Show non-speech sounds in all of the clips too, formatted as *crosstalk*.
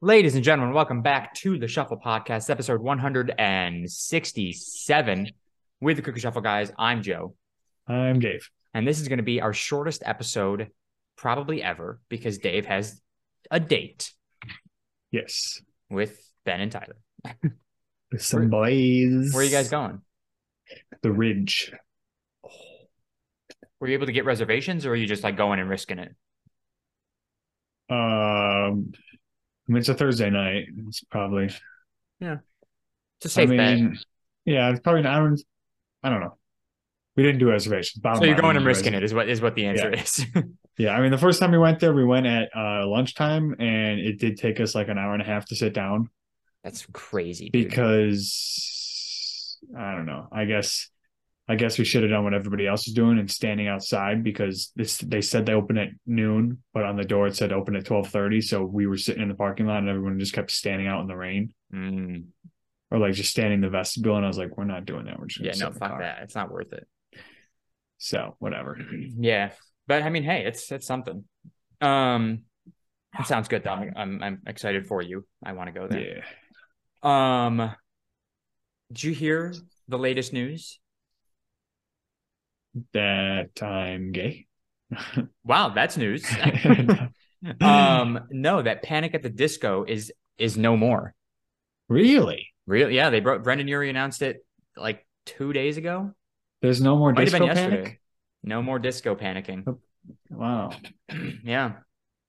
Ladies and gentlemen, welcome back to the Shuffle Podcast, episode 167 with the Cookie Shuffle guys. I'm Joe, I'm Dave. and this is going to be our shortest episode probably ever because Dave has a date Yes. with Ben and Tyler. *laughs* With some boys. Where are you guys going? The Ridge. Were you able to get reservations or are you just like going and risking it? Um I mean, it's a Thursday night. It's probably yeah. It's a I safe bet. mean, yeah, it's probably not I don't, I don't know. We didn't do reservations. Bottom So you're going and risking it is what is what the answer is. *laughs* Yeah, I mean the first time we went there, we went at uh lunchtime and it did take us like an hour and a half to sit down That's crazy. dude. because I don't know. I guess I guess we should have done what everybody else was doing and standing outside because this they said they open at noon, but on the door it said open at twelve thirty. So we were sitting in the parking lot and everyone just kept standing out in the rain Mm, or like just standing in the vestibule. And I was like, we're not doing that. We're just yeah, no, fuck car. that. It's not worth it. So whatever. *clears throat* Yeah, but I mean, hey, it's it's something. Um, it sounds good though. I'm I'm, I'm excited for you. I want to go there. Yeah. Um, did you hear the latest news? That I'm gay. *laughs* Wow, that's news. *laughs* um, no, that Panic at the Disco is is no more. really? Really? Yeah, they brought Brendon Urie announced it like two days ago. There's no more Might disco been yesterday. panic? No more disco panicking. Wow. *clears throat* yeah,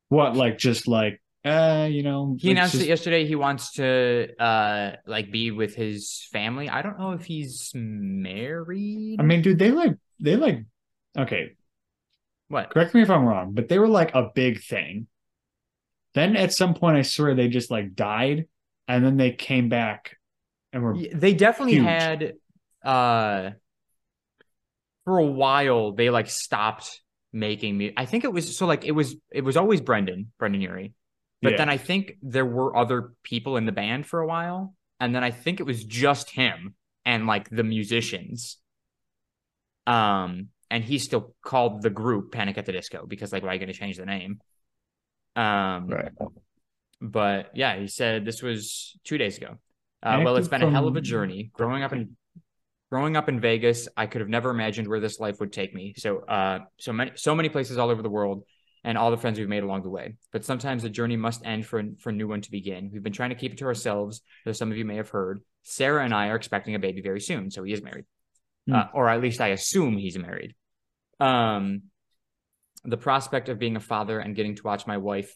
What like just like uh, you know, he announced just- it yesterday. He wants to uh like be with his family. I don't know if he's married. I mean, dude, they like they like okay, what? correct me if I'm wrong, but they were like a big thing. Then at some point I swear they just like died and then they came back and were They definitely Huge. had uh for a while they like stopped making me I think it was so like it was it was always Brendon, Brendon Urie. But Yeah. then I think there were other people in the band for a while. And then I think it was just him and like the musicians. Um, and he still called the group Panic at the Disco because like why are you gonna change the name? Um right. but yeah, he said this was two days ago. Uh, well, it's been a hell of a journey. Growing up in growing up in Vegas, I could have never imagined where this life would take me. So, uh, so many, so many places all over the world, and all the friends we've made along the way. But sometimes the journey must end for for a new one to begin. We've been trying to keep it to ourselves, though some of you may have heard. Sarah and I are expecting a baby very soon, so he is married, Hmm. uh, or at least I assume he's married. Um, the prospect of being a father and getting to watch my wife,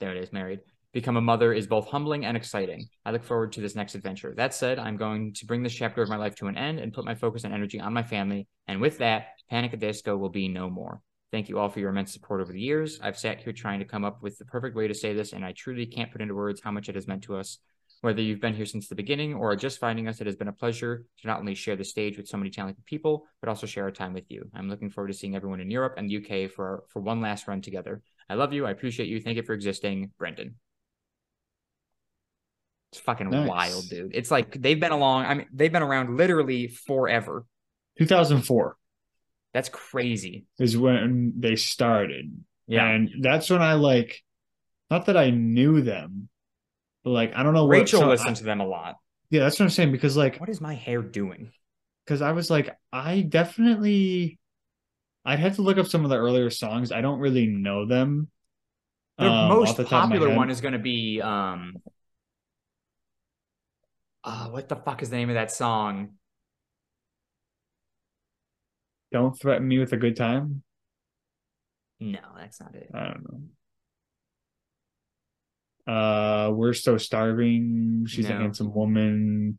there it is, married, become a mother is both humbling and exciting. I look forward to this next adventure. That said, I'm going to bring this chapter of my life to an end and put my focus and energy on my family. And with that, Panic at Disco will be no more. Thank you all for your immense support over the years. I've sat here trying to come up with the perfect way to say this, and I truly can't put into words how much it has meant to us. Whether you've been here since the beginning or are just finding us, it has been a pleasure to not only share the stage with so many talented people, but also share our time with you. I'm looking forward to seeing everyone in Europe and the UK for for one last run together. I love you. I appreciate you. Thank you for existing, Brendon. It's fucking Nice. wild, dude. It's like they've been along. I mean, they've been around literally forever. 2004 That's crazy. is when they started. Yeah. And that's when I like not that I knew them, but like I don't know what Rachel so listened I- to them a lot. yeah, that's what I'm saying because like What is my hair doing? because I was like, I definitely, I'd have to look up some of the earlier songs. I don't really know them. The um, most the top of my popular one is going to be um. Uh, what the fuck is the name of that song? "Don't Threaten Me with a Good Time." No, that's not it. I don't know. Uh, we're so starving. She's a handsome woman.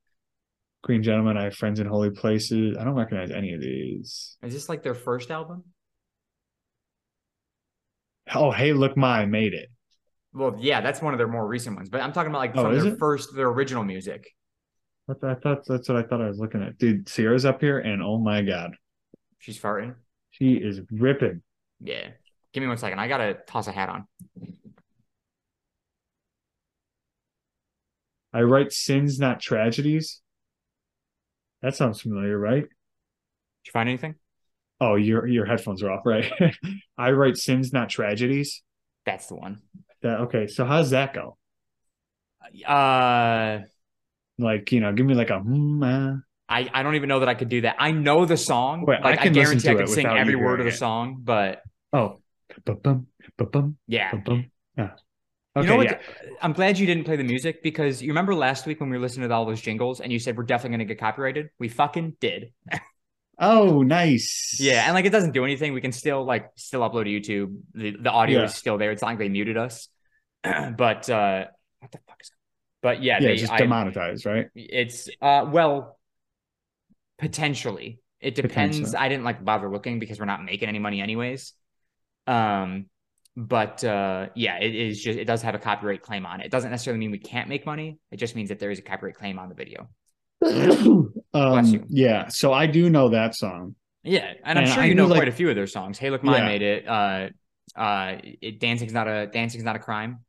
Green gentleman. I have friends in holy places. I don't recognize any of these. Is this like their first album? Oh, hey, look, my made it. Well, yeah, that's one of their more recent ones. But I'm talking about like Oh, from is their it? first, their original music. What I thought that's what I thought I was looking at. Dude, Sierra's up here, and oh my god, She's farting. she is ripping. Yeah. Give me one second. I gotta toss a hat on. I write sins, not tragedies. That sounds familiar, right? Did you find anything? Oh, your your headphones are off, right? *laughs* I write sins, not tragedies. That's the one. That okay. So how's that go? Uh, Like, you know, give me like a hmm, uh. I, I don't even know that I could do that. I know the song. Wait, I like I, can listen guarantee I could sing every word of the it. song, but Oh, ba-bum, ba-bum, yeah. ba-bum. Yeah. You know what? yeah. I'm glad you didn't play the music because you remember last week when we were listening to all those jingles and you said we're definitely going to get copyrighted. We fucking did. Oh, nice. Yeah, and like it doesn't do anything. We can still like still upload to YouTube. The the audio Yeah. is still there. It's not like they muted us. *clears throat* but uh what the fuck is But yeah, yeah, they, just I- demonetized, right? it's uh well potentially. It depends. Potentially. I didn't like bother looking because we're not making any money anyways. Um but uh yeah, it is just it does have a copyright claim on it. It doesn't necessarily mean we can't make money. It just means that there is a copyright claim on the video. *coughs* um. Yeah, so I do know that song. Yeah, and I'm sure I you know like- quite a few of their songs. Hey, look, mine Yeah. made it. Uh, uh, it, dancing's not a dancing's not a crime.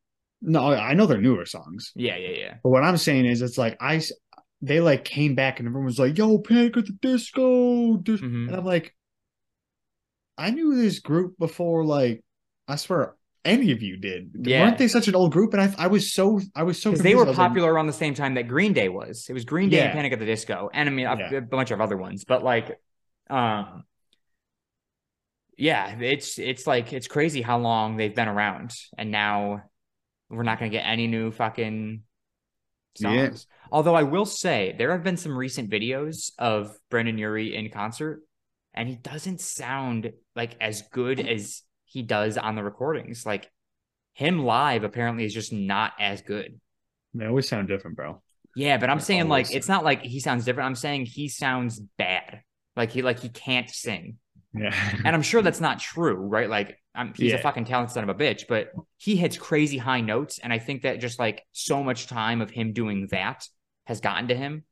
No, I know their newer songs. Yeah, yeah, yeah. But what I'm saying is, it's like I, they like came back and everyone was like, "Yo, Panic at the Disco," dis-" Mhm. and I'm like, I knew this group before. Like, I swear, any of you did. Yeah. weren't they such an old group? And I, I was so, I was so they were was like, popular around the same time that Green Day was. It was Green Day and Panic at the Disco, and I mean a, Yeah. a bunch of other ones. But like, um, yeah, it's it's like it's crazy how long they've been around, and now we're not gonna get any new fucking Yeah. songs. Although I will say there have been some recent videos of Brendon Urie in concert, and he doesn't sound like as good as he does on the recordings. Like him live apparently is just not as good. they always sound different, bro. Yeah, but I'm They're saying like it's not like he sounds different. I'm saying he sounds bad. Like he like he can't sing. Yeah, *laughs* And I'm sure that's not true, right? Like I'm, he's a fucking talented son of a bitch, but he hits crazy high notes, and I think that just like so much time of him doing that has gotten to him.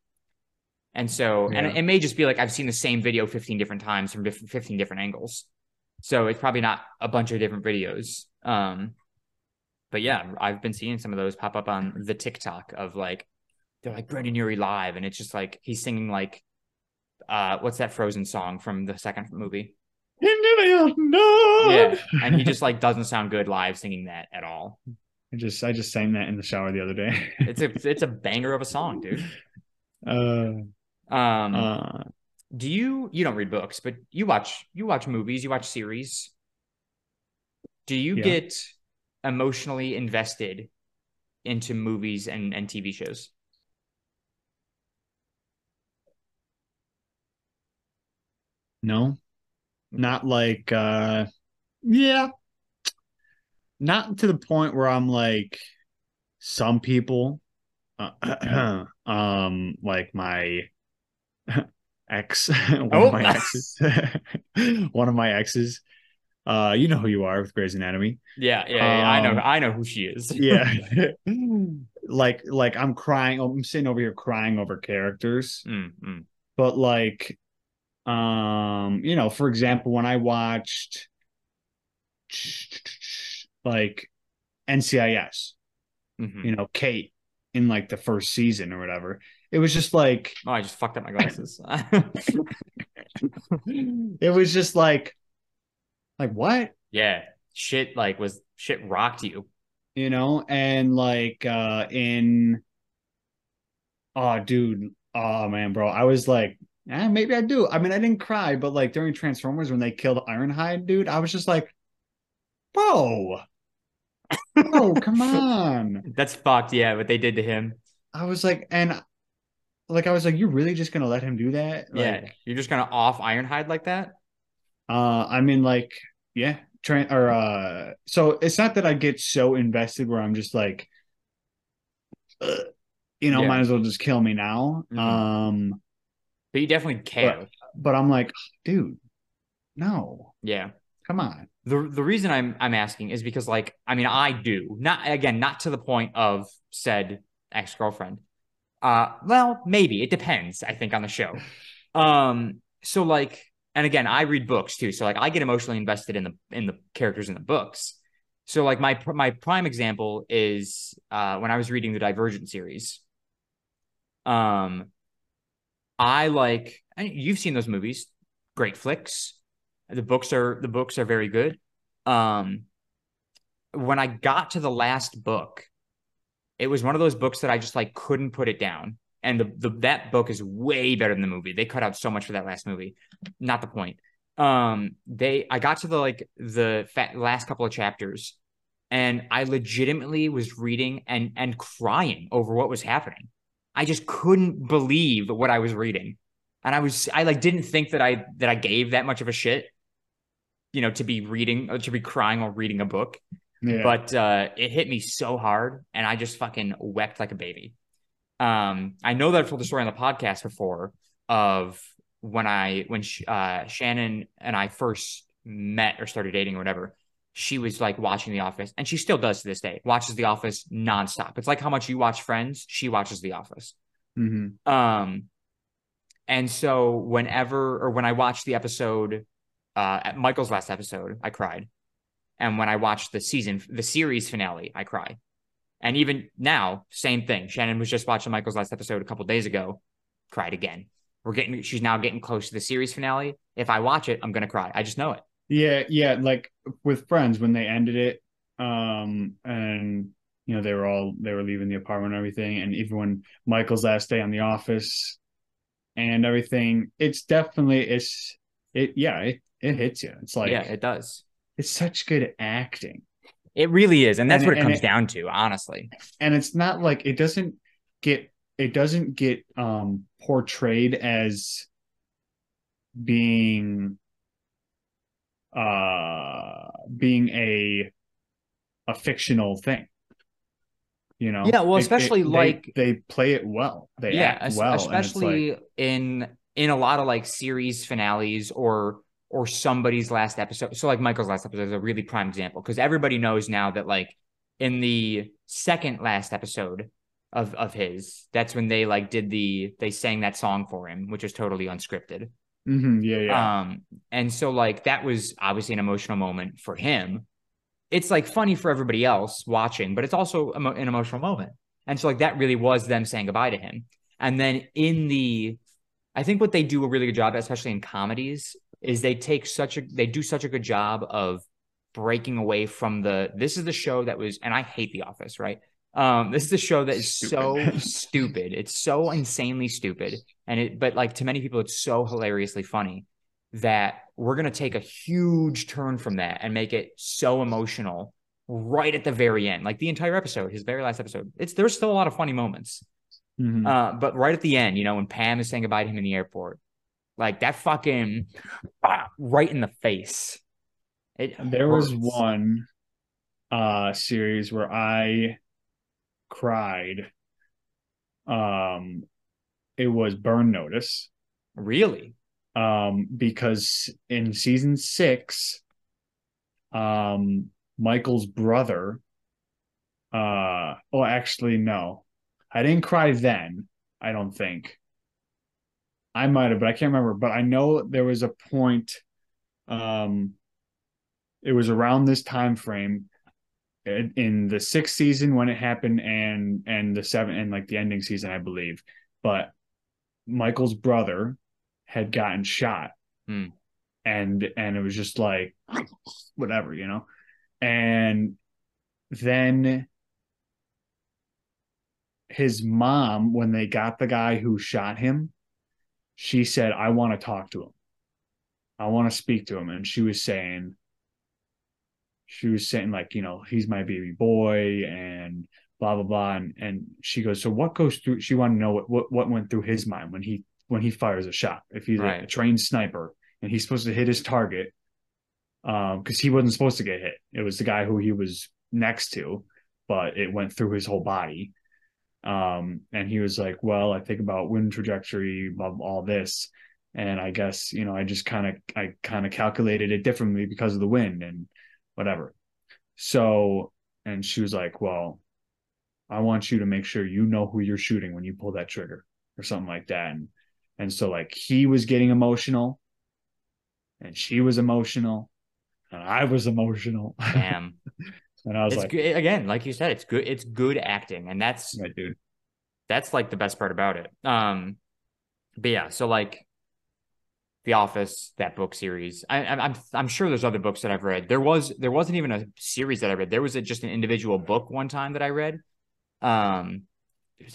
And so, and it, it may just be like I've seen the same video 15 different times from diff- 15 different angles. So it's probably not a bunch of different videos. Um, but yeah, I've been seeing some of those pop up on the TikTok of like they're like Brendon Urie live, and it's just like he's singing like uh what's that Frozen song from the second movie? Into the unknown. Yeah, and he *laughs* just like doesn't sound good live singing that at all. I just, I just sang that in the shower the other day. It's a it's a banger of a song, dude. *laughs* uh, Um, uh, do you you don't read books, but you watch you watch movies, you watch series. Do you Yeah. get emotionally invested into movies and and TV shows? No, not like, uh, yeah, not to the point where I'm like some people, uh, *clears throat* um, like my *laughs* ex, *laughs* one Oh. of my exes, *laughs* *laughs* one of my exes. Uh, you know who you are with Grey's Anatomy. Yeah, yeah, yeah, I know Um, I know who she is. Yeah, like, like I'm crying. I'm sitting over here crying over characters. Mm, mm. but like um you know for example when i watched *sniffs* like ncis Mhm. you know kate in like the first season or whatever it was just like Oh, I just fucked up my glasses. *laughs* it was just like like what yeah, shit like was shit rocked you. you know and like uh in oh dude oh man bro i was like eh, maybe i do i mean i didn't cry but like during transformers when they killed ironhide dude i was just like bro *laughs* bro come on That's fucked, yeah, what they did to him. i was like and like i was like you're really just gonna let him do that yeah, you're just gonna off Ironhide like that. uh i mean like yeah tra- or uh so it's not that i get so invested where i'm just like "Ugh," you know Yeah. might as well just kill me now Mhm. um But you definitely care. but I'm like, dude, no, Yeah. come on. The the reason I'm I'm asking is because like I mean I do not again not to the point of said ex girlfriend. Uh, well maybe it depends I think on the show. Um, so like and again I read books too, so like I get emotionally invested in the in the characters in the books. So like my my prime example is uh when I was reading the Divergent series. Um, I like and you've seen those movies, great flicks. The books are the books are very good. Um, when I got to the last book, it was one of those books that I just like couldn't put it down. And the, the that book is way better than the movie. They cut out so much for that last movie. Not the point. Um, they I got to the like the last couple of chapters, and I legitimately was reading and and crying over what was happening. I just couldn't believe what I was reading, and I was I like didn't think that I that I gave that much of a shit, you know, to be reading to be crying while reading a book. Yeah. But uh, it hit me so hard, and I just fucking wept like a baby. Um, I know that I've told the story on the podcast before of when I when uh, Shannon and I first met or started dating or whatever. She was like watching The Office, and she still does to this day. Watches The Office nonstop. It's like how much you watch Friends. She watches The Office. Mm-hmm. Um, and so whenever or when I watched the episode, uh, at Michael's last episode, I cried. And when I watched the season, the series finale, I cry. And even now, same thing. Shannon was just watching Michael's last episode a couple days ago, cried again. We're getting, she's now getting close to the series finale. If I watch it, I'm going to cry. I just know it. Yeah. Yeah. Like with Friends, when they ended it, um, and, you know, they were all, they were leaving the apartment and everything. And even when Michael's last day on the office and everything, it's definitely, it's, it, yeah, it, it hits you. It's like, yeah, it does it's such good acting. It really is, and that's and, what it comes it, down to, honestly. And it's not like it doesn't get it doesn't get um portrayed as being uh being a a fictional thing you know yeah well especially it, it, like they, they, play it well they yeah act well especially like, in in a lot of like series finales or or somebody's last episode. So like Michael's last episode is a really prime example because everybody knows now that like in the second last episode of of his, that's when they like did the they sang that song for him, which was totally unscripted. Mm-hmm. Yeah, yeah. Um, and so like that was obviously an emotional moment for him. It's like funny for everybody else watching, but it's also an emotional moment. And so like that really was them saying goodbye to him. And then in the I think what they do a really good job, especially in comedies, is they take such a they do such a good job of breaking away from the this is the show that was and I hate The Office, right? Um, this is a show that is stupid. so *laughs* stupid. It's so insanely stupid. And it but like to many people, it's so hilariously funny that we're gonna take a huge turn from that and make it so emotional right at the very end. Like the entire episode, his very last episode. It's there's still a lot of funny moments. Mm-hmm. Uh, but right at the end, you know, when Pam is saying goodbye to him in the airport, like that fucking ah, right in the face. It there hurts. was one uh series where I cried. Um it was Burn Notice. Really? Um because in season 6 um Michael's brother uh oh actually no. I didn't cry then, I don't think. I might have, but I can't remember. But I know there was a point. Um, it was around this time frame in, the sixth season when it happened, and and the seven and like the ending season, I believe. But Michael's brother had gotten shot, hmm. and and it was just like whatever, you know. And then his mom, when they got the guy who shot him, she said, I want to talk to him. I want to speak to him. And she was saying, she was saying, like, you know, he's my baby boy and blah, blah, blah. And, and she goes, So what goes through? She wanted to know what, what, what went through his mind when he, when he fires a shot, if he's right. a trained sniper and he's supposed to hit his target. Um, because he wasn't supposed to get hit. It was the guy who he was next to, but it went through his whole body. Um, and he was like, well, I think about wind trajectory of all this. And I guess, you know, I just kind of, I kind of calculated it differently because of the wind and whatever. So, and she was like, well, I want you to make sure you know who you're shooting when you pull that trigger or something like that. And, and so like he was getting emotional and she was emotional and I was emotional. Damn. *laughs* And I was it's like, good, again, like you said, it's good. It's good acting, and that's yeah, dude. That's like the best part about it. Um, but yeah, so like the Office, that book series. I, I'm I'm sure there's other books that I've read. There was there wasn't even a series that I read. There was a, just an individual book one time that I read. Um,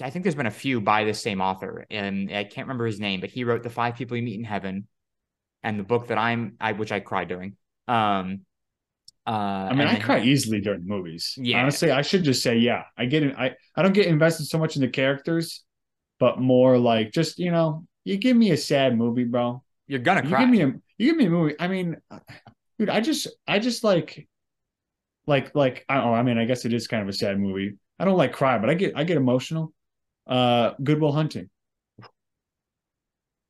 I think there's been a few by the same author, and I can't remember his name, but he wrote the Five People You Meet in Heaven, and the book that I'm, I which I cried during. Um, uh, I mean, I cry easily during movies. Yeah. Honestly, I should just say, yeah, I get it. I, I don't get invested so much in the characters, but more like just, you know, you give me a sad movie, bro. You're gonna You cry. give me a you give me a movie. I mean, dude, I just I just like like like I oh, I mean, I guess it is kind of a sad movie. I don't like cry, but I get I get emotional. Uh Goodwill Hunting.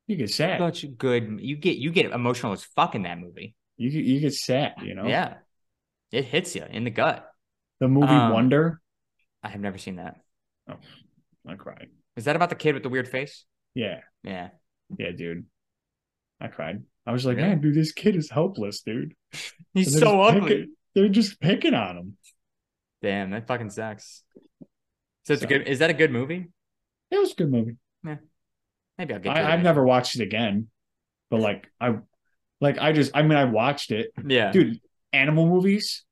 You get sad. Such good. You get you get emotional as fuck in that movie. You you get sad, you know? Yeah, it hits you in the gut. The movie Um, Wonder. I have never seen that. Oh, I cried. Is that about the kid with the weird face? Yeah. Yeah. Yeah, dude. I cried. I was like, Really? man, dude, this kid is helpless, dude. *laughs* He's so ugly. picking- they're just picking on him. Damn, that fucking sucks. So it's a good. Is that a good movie? It was a good movie. Yeah. Maybe I'll get. I, I've never watched it again, but like I, like I just, I mean, I watched it, Yeah. dude. Animal movies,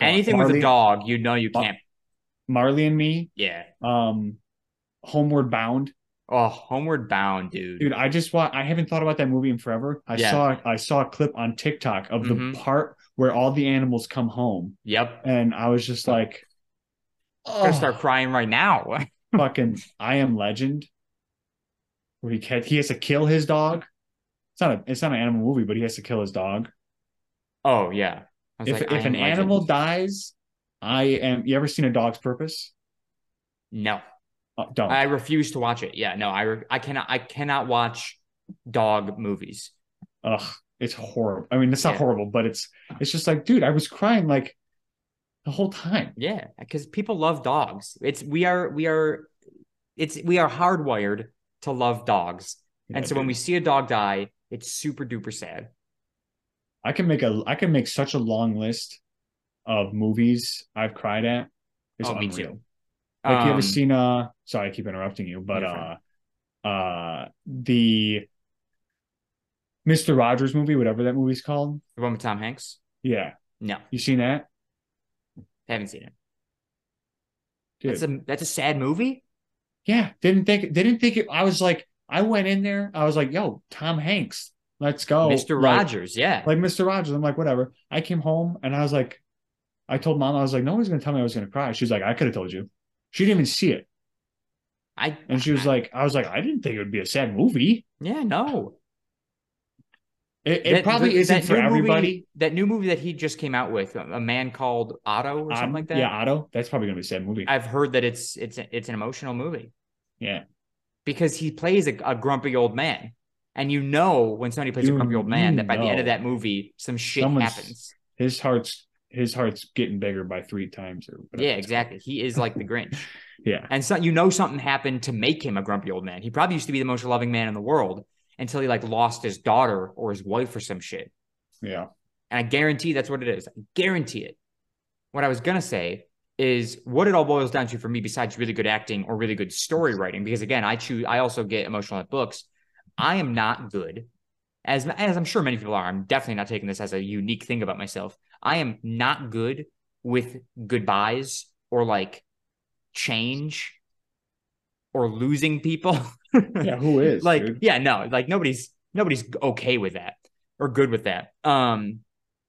Anything with a dog, you know you can't. Marley and Me, Yeah. um, Homeward Bound, Oh, Homeward Bound, dude. dude. I just want, I haven't thought about that movie in forever. I Yeah. saw, I saw a clip on TikTok of Mhm. the part where all the animals come home, Yep. and I was just like, I'm gonna oh, start crying right now. *laughs* fucking, I Am Legend, where he he has to kill his dog. It's not a, it's not an animal movie, but he has to kill his dog. Oh yeah. If like, if an Legend. animal dies, I am. You ever seen a dog's purpose? No, Uh, don't. I refuse to watch it. Yeah, no, I re- I cannot I cannot watch dog movies. Ugh, it's horrible. I mean, it's not Yeah. horrible, but it's it's just like, dude, I was crying like the whole time. Yeah, because people love dogs. It's we are we are it's we are hardwired to love dogs. and Yeah, so when we see a dog die, it's super duper sad. I can make a, I can make such a long list of movies I've cried at. It's Oh, me unreal. too. Like you ever Um, seen? Uh, sorry, I keep interrupting you, but uh, uh, the Mister Rogers movie, whatever that movie's called. the one with Tom Hanks? Yeah, No, you seen that? haven't seen it. Dude. That's a that's a sad movie. Yeah, didn't think didn't think it. I was like, I went in there. I was like, yo, Tom Hanks, let's go, Mr. Like- Rogers, yeah. like Mr. Rogers. I'm like, whatever. I came home and I was like, I told mom, I was like, nobody's gonna tell me I was gonna cry. She's like, I could have told you. She didn't even see it, I and she was like, I was like, I didn't think it would be a sad movie. yeah, no. It, it That- probably the- isn't for new movie- everybody. that new movie that he just came out with, a man called Otto or something Um, like that. Yeah, Otto. That's probably gonna be a sad movie. I've heard that it's it's it's an emotional movie yeah, because he plays a, a grumpy old man, and you know when somebody plays a grumpy old man that by the end of that movie some shit Someone's- happens. his heart's his heart's getting bigger by three times or whatever Yeah, exactly. He is like the *laughs* Grinch. Yeah, and so you know something happened to make him a grumpy old man. He probably used to be the most loving man in the world until he like lost his daughter or his wife or some shit. yeah. And I guarantee that's what it is. I guarantee it. What I was going to say is what it all boils down to for me, besides really good acting or really good story writing, because again, I choose, I also get emotional at books. I am not good, as, as I'm sure many people are. I'm definitely not taking this as a unique thing about myself. I am not good with goodbyes or like change or losing people. *laughs* Yeah, who is like dude? yeah no like nobody's nobody's okay with that or good with that um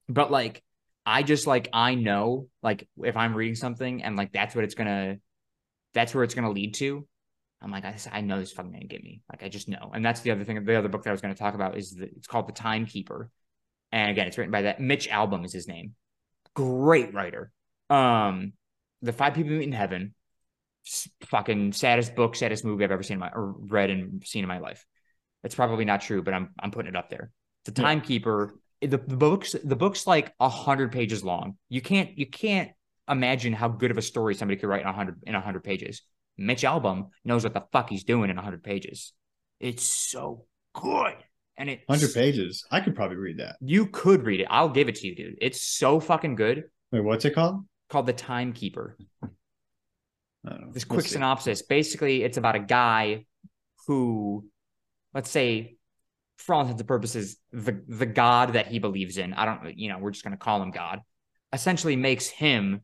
but like i just like i know like if i'm reading something and like that's what it's gonna that's where it's gonna lead to i'm like i, I know this fucking gonna get me like i just know and that's the other thing the other book that i was gonna talk about is the, it's called the timekeeper and again it's written by that mitch albom is his name great writer um the five people meet in heaven fucking saddest book, saddest movie I've ever seen in my or read and seen in my life. It's probably not true, but I'm I'm putting it up there. The Yeah. Timekeeper. The, the books the book's like a hundred pages long. You can't you can't imagine how good of a story somebody could write in a hundred in a hundred pages. Mitch Albom knows what the fuck he's doing in hundred pages. It's so good, and it Hundred pages. I could probably read that. You could read it. I'll give it to you, dude. It's so fucking good. Wait, what's it called? Called The Timekeeper. I don't know. this quick see. synopsis basically it's about a guy who let's say for all intents and purposes the the god that he believes in i don't you know we're just going to call him god essentially makes him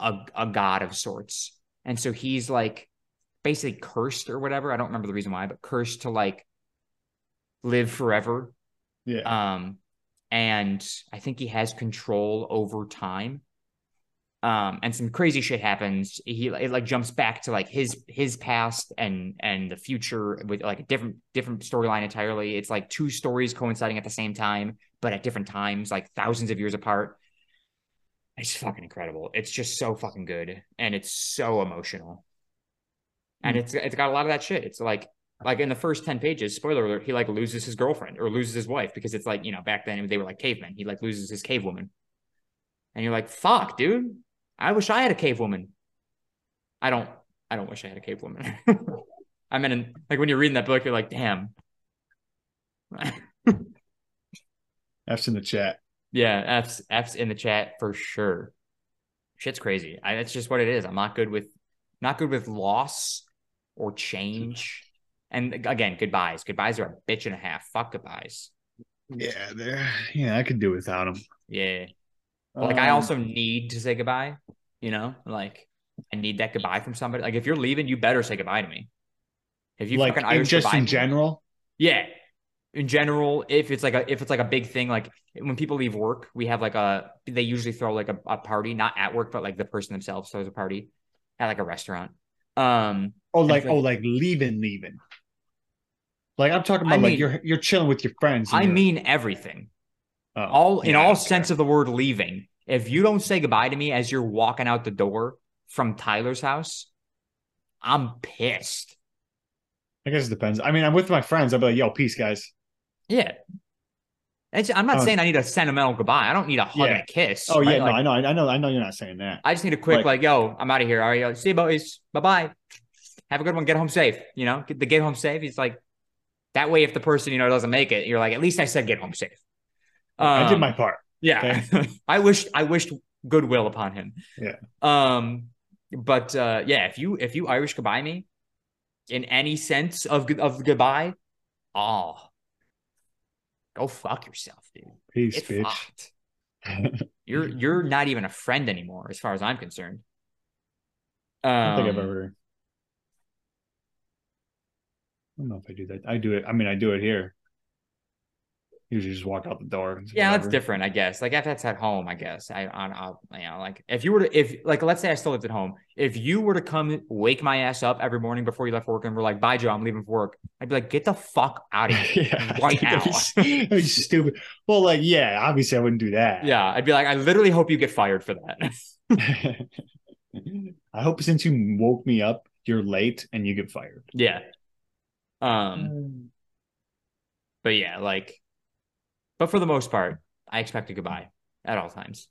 a, a god of sorts. And so he's like basically cursed or whatever. I don't remember the reason why, but cursed to like live forever. Yeah. Um, and I think he has control over time. Um, and some crazy shit happens. He it like jumps back to like his his past and and the future with like a different different storyline entirely. It's like two stories coinciding at the same time, but at different times, like thousands of years apart. It's fucking incredible. It's just so fucking good, and it's so emotional. And Hmm. it's it's got a lot of that shit. It's like like in the first 10 pages, spoiler alert, he like loses his girlfriend or loses his wife because it's like, you know, back then they were like cavemen. He like loses his cave woman. And you're like, fuck, dude. I wish I had a cave woman. I don't I don't wish I had a cave woman. *laughs* I mean in, like when you're reading that book, you're like, damn. *laughs* That's in the chat. Yeah, F's F's in the chat for sure. Shit's crazy. I, that's just what it is. I'm not good with not good with loss or change. And again, goodbyes. Goodbyes are a bitch and a half. Fuck goodbyes. Yeah, there. Yeah, I could do without them. Yeah. Like I Um, also need to say goodbye, you know? Like I need that goodbye from somebody. Like if you're leaving, you better say goodbye to me. If you like fucking in, Irish just in me- general. Yeah. In general, if it's like a if it's like a big thing, like when people leave work, we have like a they usually throw like a, a party, not at work, but like the person themselves throws a party at like a restaurant. Um Oh, And like oh, like- like leaving, leaving. Like I'm talking I about, like mean- you're you're chilling with your friends. I mean everything. oh, all in all okay. sense of the word leaving. If you don't say goodbye to me as you're walking out the door from Tyler's house, I'm pissed. I guess it depends. I mean, I'm with my friends. I'll be like, "Yo, peace, guys." Yeah. It's, I'm not Oh. saying I need a sentimental goodbye. I don't need a hug and a kiss. Oh yeah, right? no, Like, I know, I know, I know. You're not saying that. I just need a quick Like- like, yo, I'm out of here. All right, see you boys. Bye bye. Have a good one. Get home safe. You know, get the get home safe. It's like that way. If the person you know doesn't make it, you're like, at least I said get home safe. I did Um, my part. Yeah. *laughs* I wished I wished goodwill upon him. Yeah. Um but uh yeah, if you if you Irish goodbye me in any sense of good- of goodbye, oh go fuck yourself, dude. Peace, Get bitch. fucked. *laughs* You're you're not even a friend anymore, as far as I'm concerned. Um, I don't think I've ever. I don't know if I do that. I do it. I mean, I do it here. Usually, just walk out the door. Yeah, that's different, I guess. Like if that's at home, I guess. I on I'll, you know, like if you were to if like let's say I still lived at home, if you were to come wake my ass up every morning before you left work and we're like, bye Joe, I'm leaving for work, I'd be like, get the fuck out of *laughs* here. *laughs* yeah, Right now. that'd be stupid. Well, like, yeah, obviously, I wouldn't do that. Yeah, I'd be like, I literally hope you get fired for that. *laughs* I hope since you woke me up, you're late and you get fired. yeah. Mm. Um, but yeah, like, but for the most part, I expect a goodbye at all times.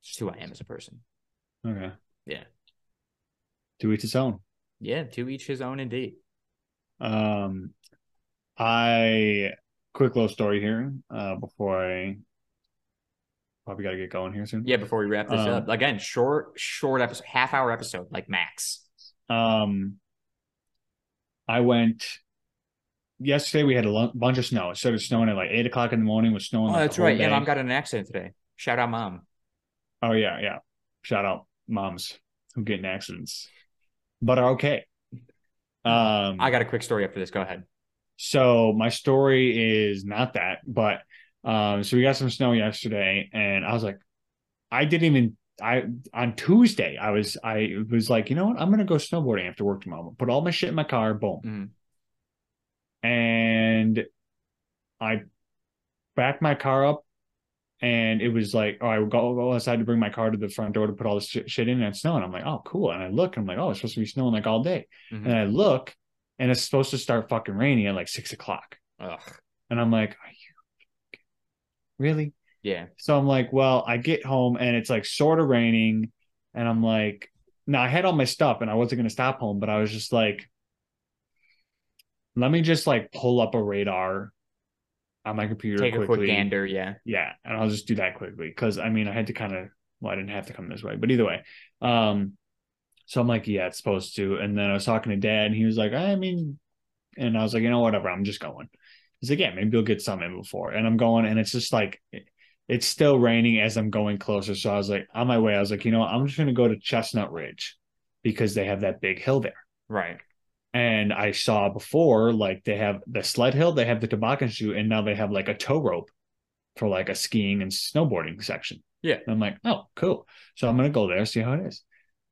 It's just who I am as a person. Okay. Yeah. To each his own. Yeah, to each his own indeed. Um, I quick little story here. Uh, before I probably got to get going here soon. Yeah, before we wrap this Um, up. Again, short, short episode, half hour episode, like max. Um, I went yesterday. We had a bunch of snow. It started snowing at like eight o'clock in the morning. Was snowing. Oh, like, that's right. Yeah, day. mom got an accident today. Shout out, mom. Oh yeah, yeah. Shout out moms who get in accidents, but are okay. Um, I got a quick story after this. Go ahead. So my story is not that, but um, so we got some snow yesterday, and I was like, I didn't even. I on Tuesday, I was I was like, you know what, I'm gonna go snowboarding after work tomorrow. Put all my shit in my car, boom, Mhm. And I backed my car up, and it was like, oh, I would go, go outside to bring my car to the front door to put all this shit, shit in, and it's snowing. I'm like, oh, cool, and I look, and I'm like, oh, it's supposed to be snowing like all day, Mhm. and I look, and it's supposed to start fucking raining at like six o'clock. Ugh. And I'm like, Are you really? Yeah. So I'm like, well, I get home and it's like sort of raining. And I'm like, no, I had all my stuff and I wasn't going to stop home, but I was just like, let me just like pull up a radar on my computer Take a quickly. quick gander. Yeah. Yeah. And I'll just do that quickly. Cause I mean, I had to kind of, well, I didn't have to come this way, but either way. Um, so I'm like, yeah, it's supposed to. And then I was talking to dad and he was like, I mean, and I was like, you know, whatever, I'm just going. He's like, yeah, maybe you'll get some in before. And I'm going, and it's just like it's still raining as I'm going closer. So I was like, on my way, I was like, you know? I'm just going to go to Chestnut Ridge because they have that big hill there. Right. And I saw before, like they have the sled hill, they have the toboggan chute, and now they have like a tow rope for like a skiing and snowboarding section. Yeah. And I'm like, oh, cool. So I'm gonna go there, see how it is.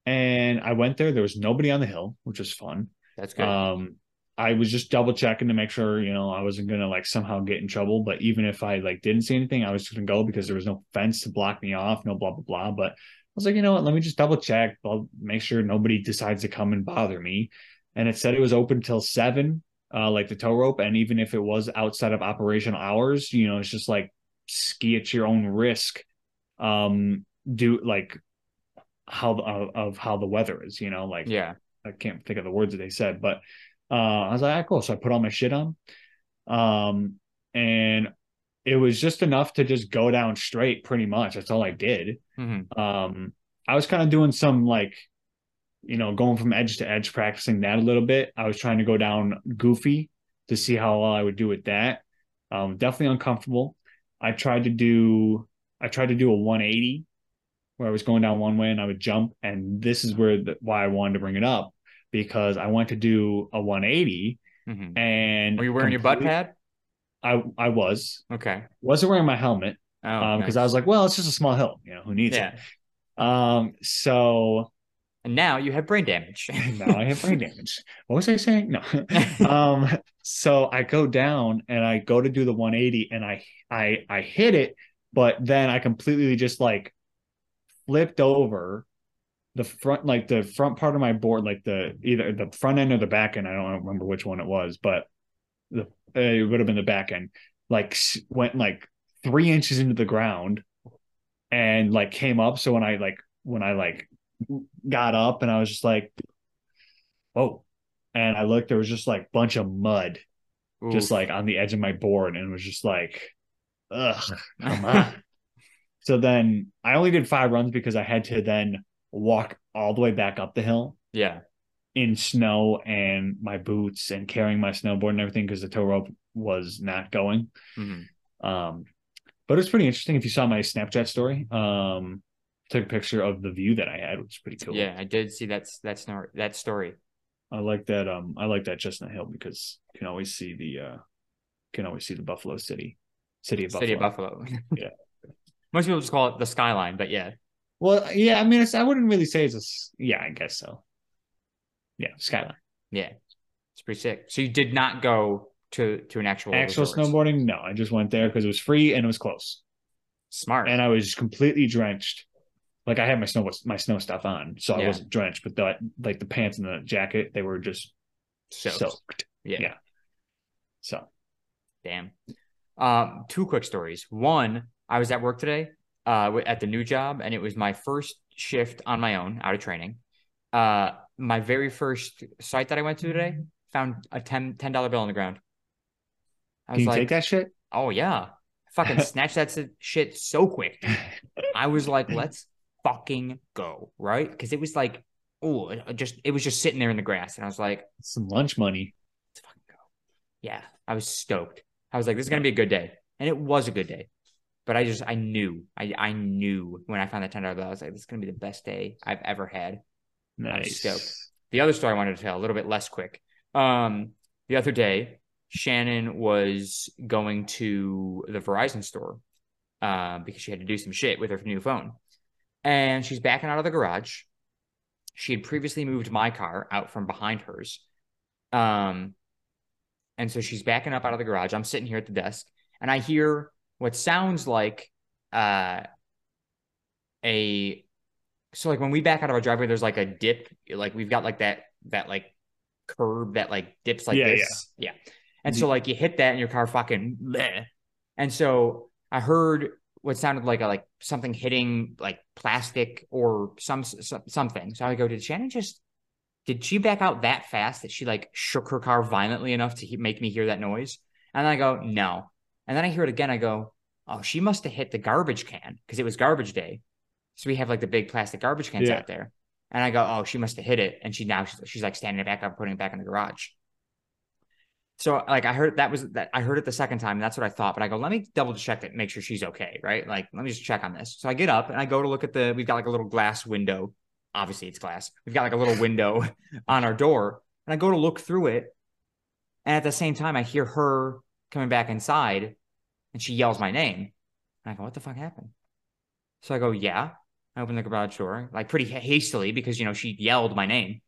And I went there. There was nobody on the hill, which was fun. That's good. Um, I was just double checking to make sure, you know, I wasn't gonna like somehow get in trouble. But even if I like didn't see anything, I was just gonna go because there was no fence to block me off, no blah blah blah. But I was like, you know what? Let me just double check. I'll make sure nobody decides to come and bother me. And it said it was open till seven, uh, like the tow rope. And even if it was outside of operational hours, you know, it's just like ski at your own risk. Um, do like how of, of how the weather is, you know, like yeah. I can't think of the words that they said, but uh, I was like, ah, cool. So I put all my shit on. Um, and it was just enough to just go down straight pretty much. That's all I did. Mhm. Um, I was kind of doing some like, you know, going from edge to edge, practicing that a little bit. I was trying to go down goofy to see how well I would do with that. Um, definitely uncomfortable. I tried to do, I tried to do a 180 where I was going down one way and I would jump. And this is where the, why I wanted to bring it up because I went to do a 180 Mhm. and Were you wearing your butt pad? I I was Okay. wasn't wearing my helmet Oh, um because nice. I was like, well, it's just a small hill, you know, who needs yeah. it? Um, so And now you have brain damage. *laughs* now I have brain damage. What was I saying? No. *laughs* um, so I go down and I go to do the 180 and I I I hit it, but then I completely just like flipped over the front like the front part of my board, like the either the front end or the back end. I don't remember which one it was, but the uh, it would have been the back end. Like went like three inches into the ground and like came up. So when I like when I like got up and I was just like, oh. And I looked, there was just like a bunch of mud just like on the edge of my board and it was just like, ugh, *laughs* come on. so then I only did five runs because I had to then walk all the way back up the hill yeah. in snow and my boots and carrying my snowboard and everything because the tow rope was not going. Mhm. Um, but it's pretty interesting. If you saw my Snapchat story, um, took a picture of the view that I had, which is pretty cool. Yeah, I did see that's that's snor- that story. I like that. Um, I like that Chestnut Hill because you can always see the uh, can always see the Buffalo City, city of Buffalo. City of Buffalo. *laughs* Yeah. Most people just call it the skyline, but yeah. Well, yeah, I mean, it's, I wouldn't really say it's a. Yeah, I guess so. Yeah, skyline. Yeah. It's pretty sick. So you did not go to to an actual Actual resort. snowboarding? No, I just went there because it was free and it was close, Smart. and I was completely drenched. Like I had my snow my snow stuff on, so I wasn't drenched, but the like the pants and the jacket they were just Soaked. soaked. Yeah. yeah. So Damn. Um, two quick stories. One, I was at work today, uh, at the new job, and it was my first shift on my own, out of training. Uh, my very first site that I went to today found a 10 dollar bill on the ground. I can was you like, take that shit? oh yeah, I fucking *laughs* snatched that shit so quick. *laughs* I was like, let's fucking go, right? Because it was like, oh, it just it was just sitting there in the grass, and I was like, Some lunch money. let's fucking go. Yeah, I was stoked. I was like, this is gonna be a good day, and it was a good day. But I just I knew I I knew when I found that ten dollar bill, I was like, this is gonna be the best day I've ever had. Nice. stoked. The other story I wanted to tell a little bit less quick. Um, the other day, Shannon was going to the Verizon store uh, because she had to do some shit with her new phone, and she's backing out of the garage. She had previously moved my car out from behind hers, um, and so she's backing up out of the garage. I'm sitting here at the desk, and I hear what sounds like uh, a so like when we back out of our driveway, there's like a dip, like we've got like that that like curb that like dips like Yeah, this. Yeah. And so like you hit that and your car fucking bleh. And so I heard what sounded like a like something hitting like plastic or some, some something. So I go, did Shannon just did she back out that fast that she like shook her car violently enough to he- make me hear that noise? And I go, no. And then I hear it again. I go, oh, she must have hit the garbage can because it was garbage day. So we have like the big plastic garbage cans Yeah. out there. And I go, oh, she must have hit it. And she now she's, she's like standing back up, putting it back in the garage. So like I heard that was that I heard it the second time, and that's what I thought. But I go, let me double check it, make sure she's okay, right? Like, let me just check on this. So I get up and I go to look at the. We've got like a little glass window. Obviously, it's glass. We've got like a little window *laughs* on our door, and I go to look through it, and at the same time, I hear her coming back inside, and she yells my name, and I go, what the fuck happened? So I go, yeah. I open the garage door like pretty hastily because you know she yelled my name.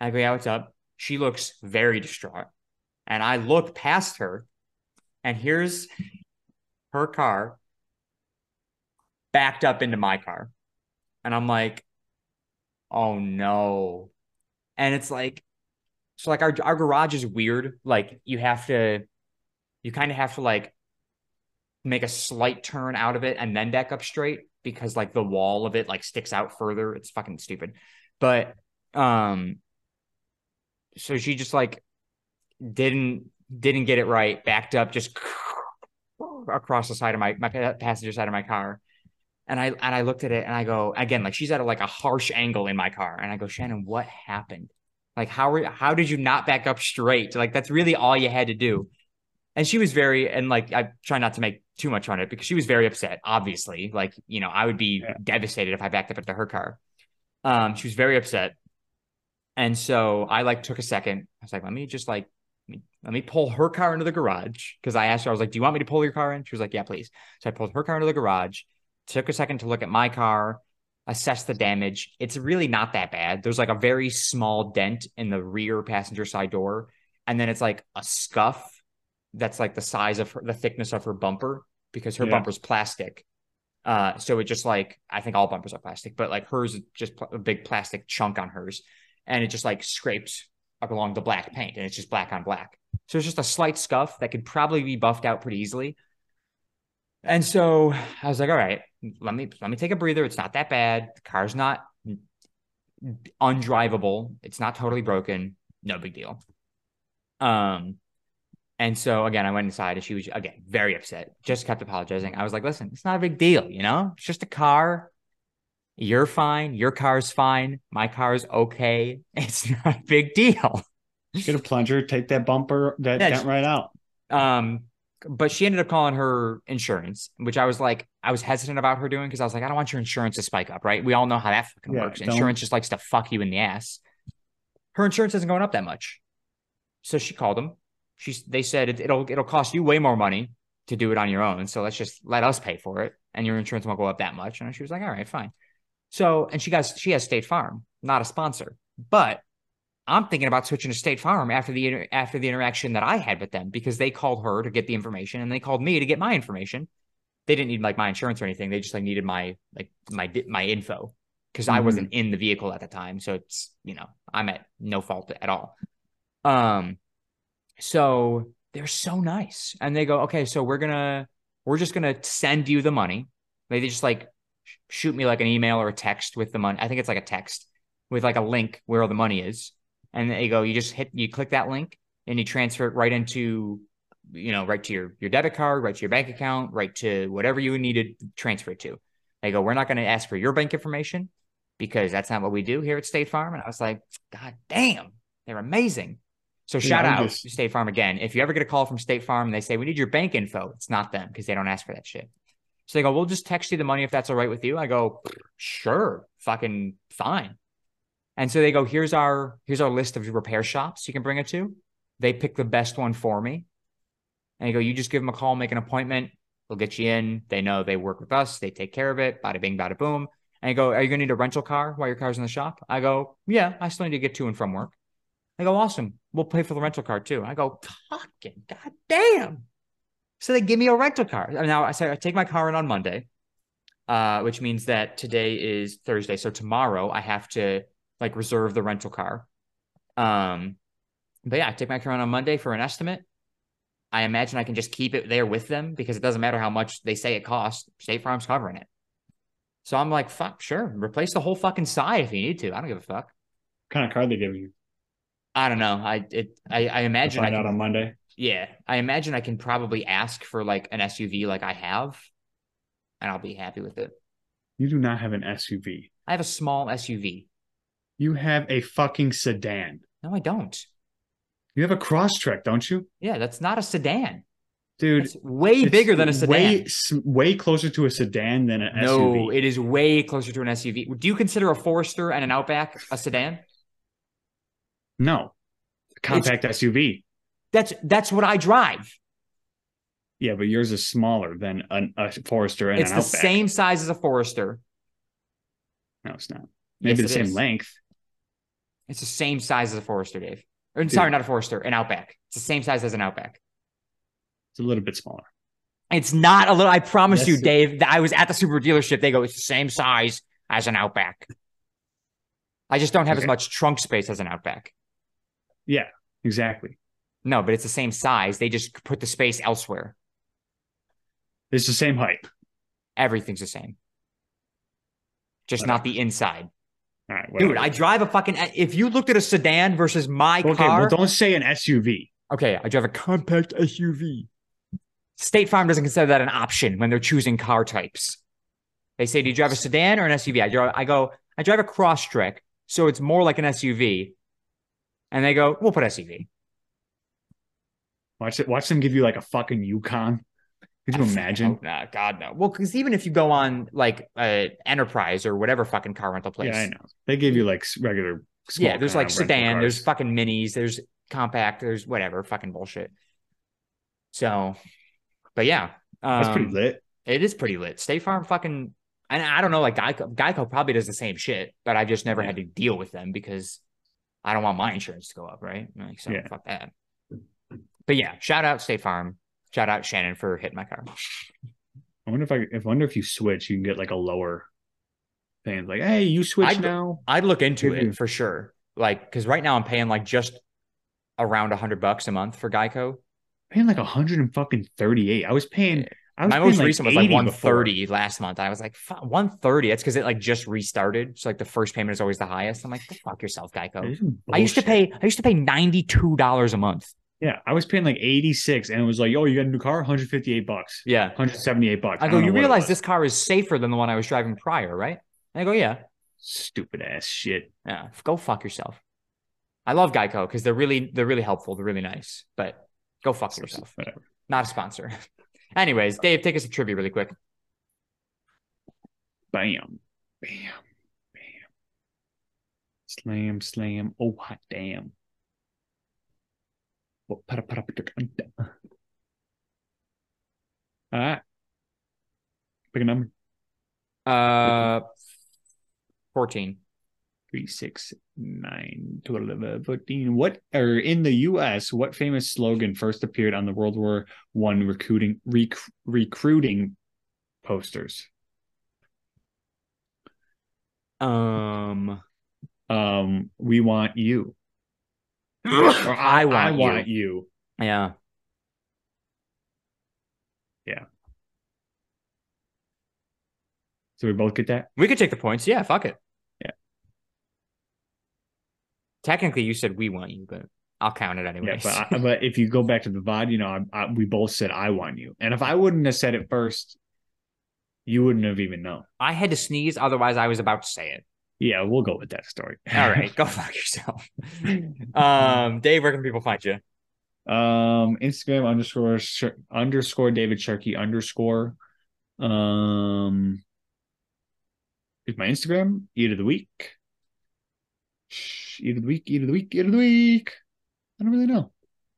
I go, yeah, what's up? She looks very distraught. And I look past her, and here's her car backed up into my car. And I'm like, oh no. And it's like, so like our, our garage is weird. Like you have to, you kind of have to like make a slight turn out of it and then back up straight because like the wall of it like sticks out further. It's fucking stupid. But um so she just like didn't didn't get it right, backed up just across the side of my my passenger side of my car. And I and I looked at it and I go again like she's at a, like a harsh angle in my car. And I go Shannon what happened? Like how were how did you not back up straight? Like that's really all you had to do. And she was very and like I try not to make too much on it because she was very upset obviously. Like you know I would be yeah. devastated if I backed up into her car. Um she was very upset. And so I like took a second. I was like let me just like let me pull her car into the garage because I asked her, I was like, Do you want me to pull your car in? She was like, Yeah, please. So I pulled her car into the garage, took a second to look at my car, assess the damage. It's really not that bad. There's like a very small dent in the rear passenger side door. And then it's like a scuff that's like the size of her, the thickness of her bumper because her yeah. bumper's plastic. Uh, so it just like, I think all bumpers are plastic, but like hers is just a big plastic chunk on hers. And it just like scrapes along the black paint and it's just black on black. So it's just a slight scuff that could probably be buffed out pretty easily. And so I was like, all right, let me let me take a breather. It's not that bad. The car's not undrivable. It's not totally broken. No big deal. Um, and so again, I went inside and she was again very upset. Just kept apologizing. I was like, listen, it's not a big deal, you know? It's just a car. You're fine. Your car's fine. My car's okay. *laughs* It's not a big deal. Get a plunger, take that bumper, that dent right out. Um, but she ended up calling her insurance, which I was like, I was hesitant about her doing because I was like, I don't want your insurance to spike up, right? We all know how that fucking yeah, works. Don't... Insurance just likes to fuck you in the ass. Her insurance isn't going up that much, so she called them. She they said it, it'll it'll cost you way more money to do it on your own, so let's just let us pay for it, and your insurance won't go up that much. And she was like, all right, fine. So, and she got she has State Farm, not a sponsor, but I'm thinking about switching to State Farm after the after the interaction that I had with them because they called her to get the information and they called me to get my information. They didn't need like my insurance or anything. They just like needed my like my my info because mm-hmm. I wasn't in the vehicle at the time. So it's you know I'm at no fault at all. Um, so they're so nice and they go okay, so we're gonna we're just gonna send you the money. They just like shoot me like an email or a text with the money. I think it's like a text with like a link where all the money is. And they go, you just hit, you click that link and you transfer it right into, you know, right to your, your debit card, right to your bank account, right to whatever you needed to transfer it to. They go, we're not going to ask for your bank information because that's not what we do here at State Farm. And I was like, God damn, they're amazing. So shout out just... to State Farm again. If you ever get a call from State Farm and they say, we need your bank info, it's not them because they don't ask for that shit. So they go, we'll just text you the money if that's all right with you. I go, sure, fucking fine. And so they go, here's our here's our list of repair shops you can bring it to. They pick the best one for me. And you go, you just give them a call, make an appointment. They'll get you in. They know they work with us. They take care of it. Bada bing, bada boom. And you go, are you going to need a rental car while your car's in the shop? I go, yeah, I still need to get to and from work. They go, awesome. We'll pay for the rental car too. I go, fucking goddamn. So they give me a rental car. Now I say I take my car in on Monday, uh, which means that today is Thursday. So tomorrow I have to like reserve the rental car. Um, but yeah, I take my car in on Monday for an estimate. I imagine I can just keep it there with them because it doesn't matter how much they say it costs. State Farm's covering it. So I'm like, fuck, sure. Replace the whole fucking side if you need to. I don't give a fuck. What kind of car they give you? I don't know. I it I, I imagine find I can, out on Monday. Yeah, I imagine I can probably ask for like an SUV like I have, and I'll be happy with it. You do not have an SUV. I have a small SUV. You have a fucking sedan. No, I don't. You have a Crosstrek, don't you, Yeah, that's not a sedan. dude? It's way it's bigger than a sedan. Way, way closer to a sedan than an no, SUV. No, it is way closer to an SUV. Do you consider a Forester and an Outback a sedan? no, compact SUV. That's that's what I drive. Yeah, but yours is smaller than an, a Forester and it's the Outback. same size as a Forester. No, it's not. Maybe it the same is. length. It's the same size as a Forester, Dave. Or, sorry, not a Forester, an Outback. It's the same size as an Outback. It's a little bit smaller. It's not a little. I promise Yes, you, Dave. That I was at the Subaru dealership. They go, it's the same size as an Outback. I just don't have as much trunk space as an Outback. Yeah, exactly. No, but it's the same size. They just put the space elsewhere. It's the same height. Everything's the same. Just not the inside. All right, Dude. I drive a fucking. If you looked at a sedan versus my okay. car. Well, don't say an SUV. okay, I drive a compact SUV. State Farm doesn't consider that an option when they're choosing car types. They say, "Do you drive a sedan or an SUV?" I drive. I go. I drive a Crosstrek, so it's more like an SUV. And they go, "We'll put SUV." Watch it. Watch them give you like a fucking Yukon. Could you imagine? Oh, nah, God no. Well, because even if you go on like uh, Enterprise or whatever fucking car rental place, Yeah, I know. They give you like regular. yeah, there's like sedan, cars. there's fucking minis, there's compact, there's whatever fucking bullshit. So, but yeah, That's pretty um, lit. It is pretty lit. State Farm fucking, and I don't know, like Geico, Geico probably does the same shit, but I've just never Yeah. had to deal with them because I don't want my insurance to go up, right? Like, so Yeah. fuck that. But yeah, shout out State Farm. Shout out Shannon for hitting my car. I wonder if I. If I wonder if you switch, you can get like a lower thing. Like, hey, you switch I'd- now. I'd look into it for sure. Like, because right now I'm paying like just around a hundred bucks a month for Geico. Paying like a hundred and fucking thirty eight. I was paying. I was My paying most like recent was like 80 one thirty last month. I was like, one thirty. That's because it like just restarted. So like the first payment is always the highest. I'm like, fuck yourself, Geico. I used to pay. I used to pay ninety two dollars a month. Yeah, I was paying like eighty six, and it was like, oh, you got a new car, one hundred fifty eight bucks, Yeah. one hundred seventy eight bucks. I go. don't You realize this car is safer than the one I was driving prior, right? And I go, yeah, stupid ass shit. yeah. Go fuck yourself. I love Geico because they're really they're really helpful. They're really nice. But go fuck yourself. Whatever. Not a sponsor. *laughs* Anyways, Dave, take us to trivia really quick. Bam, bam, bam. Slam, slam. Oh, hot damn. All right. Pick a number. Uh, fourteen. Three, six, nine, twelve, uh, fourteen. What or in the U.S. What famous slogan first appeared on the World War One recruiting rec- recruiting posters? Um, Um, we want you. Or *laughs* I want I you. want you. Yeah. Yeah. So we both get that. We could take the points. Yeah, fuck it. Yeah. Technically, you said we want you, but I'll count it Yeah, but I, *laughs* but if you go back to the VOD, you know, I, I, we both said I want you, and if I wouldn't have said it first, you wouldn't have even known. I had to sneeze, otherwise I was about to say it. Yeah, we'll go with that story. All *laughs* right, go fuck yourself. um, Dave, where can people find you? Um, Instagram underscore Sh- underscore David Sharkey underscore. Um, is my Instagram eat of the week? Shh, Eat of the week, eat of the week, eat of the week. I don't really know.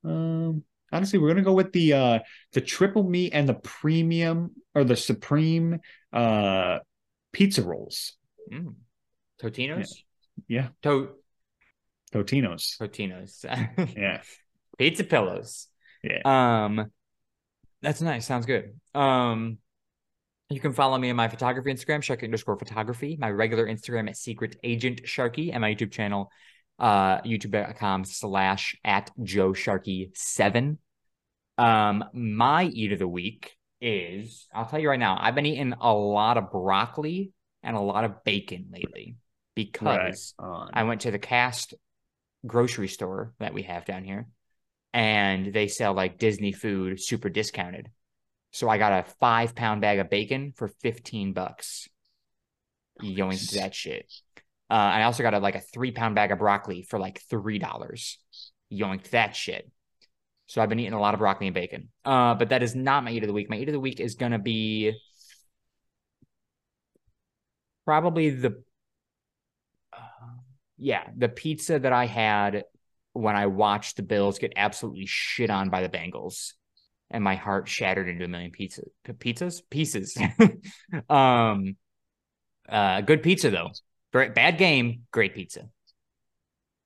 Um, honestly, we're gonna go with the uh the triple meat and the premium or the supreme uh pizza rolls. Mm. Totinos? Yeah, To- Totino's. Totinos. *laughs* Yeah, Pizza pillows. yeah. Um, that's nice. Sounds good. Um, you can follow me on my photography Instagram, Sharkey underscore photography, my regular Instagram at Secret Agent Sharkey, and my YouTube channel, uh, youtube.com slash at Joe Sharkey seven. Um, my eat of the week is I'll tell you right now, I've been eating a lot of broccoli and a lot of bacon lately because on. I went to the cast grocery store that we have down here, and they sell like Disney food super discounted. So I got a five pound bag of bacon for 15 bucks. Yoink that shit. Uh, I also got a like a three pound bag of broccoli for like three dollars. yoinked that shit. So I've been eating a lot of broccoli and bacon. Uh, but that is not my eat of the week. My eat of the week is gonna be probably the yeah the pizza that I had when I watched the Bills get absolutely shit on by the Bengals, and my heart shattered into a million pizza pizzas pieces. *laughs* um, uh, good pizza though. Great, Bad game, great pizza.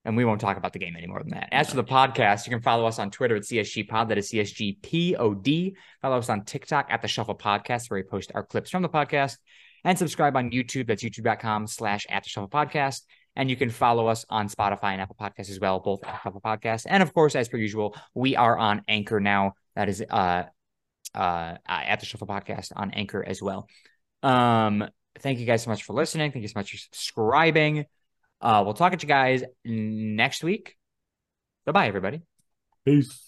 And we won't talk about the game any more than that. As for the podcast, you can follow us on Twitter at CSG Pod. That is CSG Pod. Follow us on TikTok at the Shuffle Podcast, where we post our clips from the podcast. And subscribe on YouTube. That's youtube.com slash at the Shuffle Podcast. And you can follow us on Spotify and Apple Podcasts as well, both at Shuffle Podcast. And of course, as per usual, we are on Anchor now. That is uh uh at the Shuffle Podcast on Anchor as well. Um, thank you guys so much for listening. Thank you so much for subscribing. Uh, we'll talk to you guys next week. Bye bye, everybody. Peace.